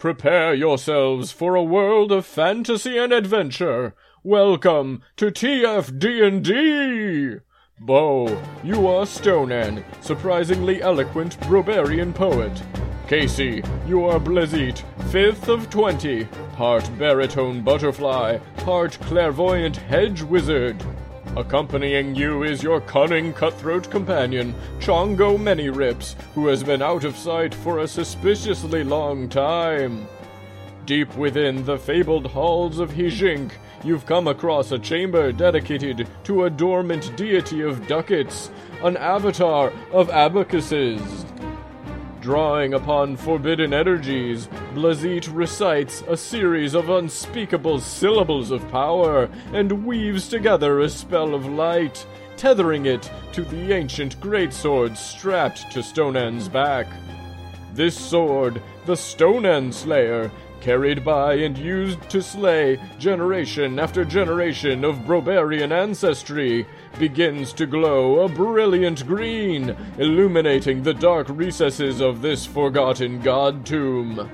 Prepare yourselves for a world of fantasy and adventure. Welcome to TFD&D! Bo, you are Stonan, surprisingly eloquent Brobarian poet. Casey, you are Blazit, fifth of twenty, part baritone butterfly, part clairvoyant hedge wizard. Accompanying you is your cunning cutthroat companion, Chongo Many Rips, who has been out of sight for a suspiciously long time. Deep within the fabled halls of Hijink, you've come across a chamber dedicated to a dormant deity of ducats, an avatar of abacuses. Drawing upon forbidden energies, Blazit recites a series of unspeakable syllables of power and weaves together a spell of light, tethering it to the ancient greatsword strapped to Stonan's back. This sword, the Stonan Slayer, carried by and used to slay generation after generation of Brobarian ancestry, begins to glow a brilliant green, illuminating the dark recesses of this forgotten god tomb.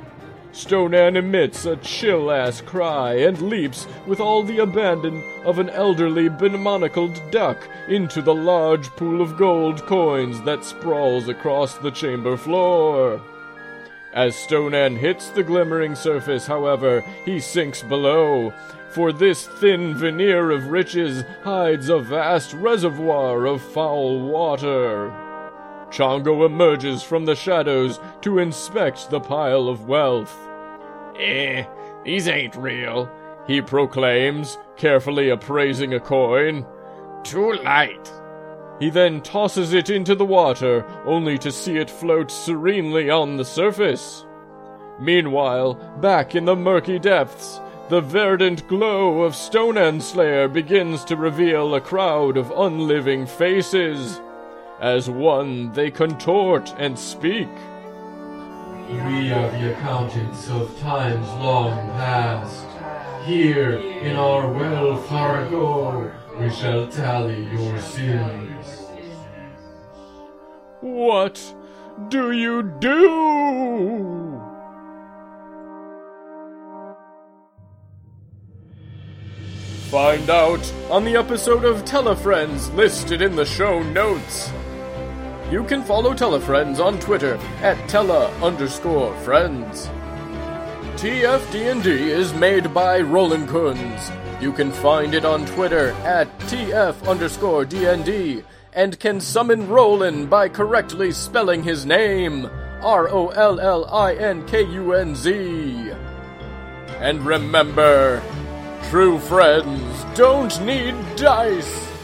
Stonan emits a chill ass cry and leaps with all the abandon of an elderly bemonocled duck into the large pool of gold coins that sprawls across the chamber floor. As Stonan hits the glimmering surface, however, he sinks below, for this thin veneer of riches hides a vast reservoir of foul water. Chongo emerges from the shadows to inspect the pile of wealth. Eh, these ain't real. He proclaims, carefully appraising a coin. Too light. He then tosses it into the water, only to see it float serenely on the surface. Meanwhile, back in the murky depths, the verdant glow of Stonan Slayer begins to reveal a crowd of unliving faces. As one, they contort and speak. We are the accountants of times long past. Here, in our well Fargo, we shall tally your sins. What do you do? Find out on the episode of Telefriends listed in the show notes. You can follow Telefriends on Twitter at Tele underscore friends. TFD&D is made by Rollin Kunz. You can find it on Twitter at TF underscore DND and can summon Rollin by correctly spelling his name R O L L I N K U N Z. And remember, true friends don't need dice.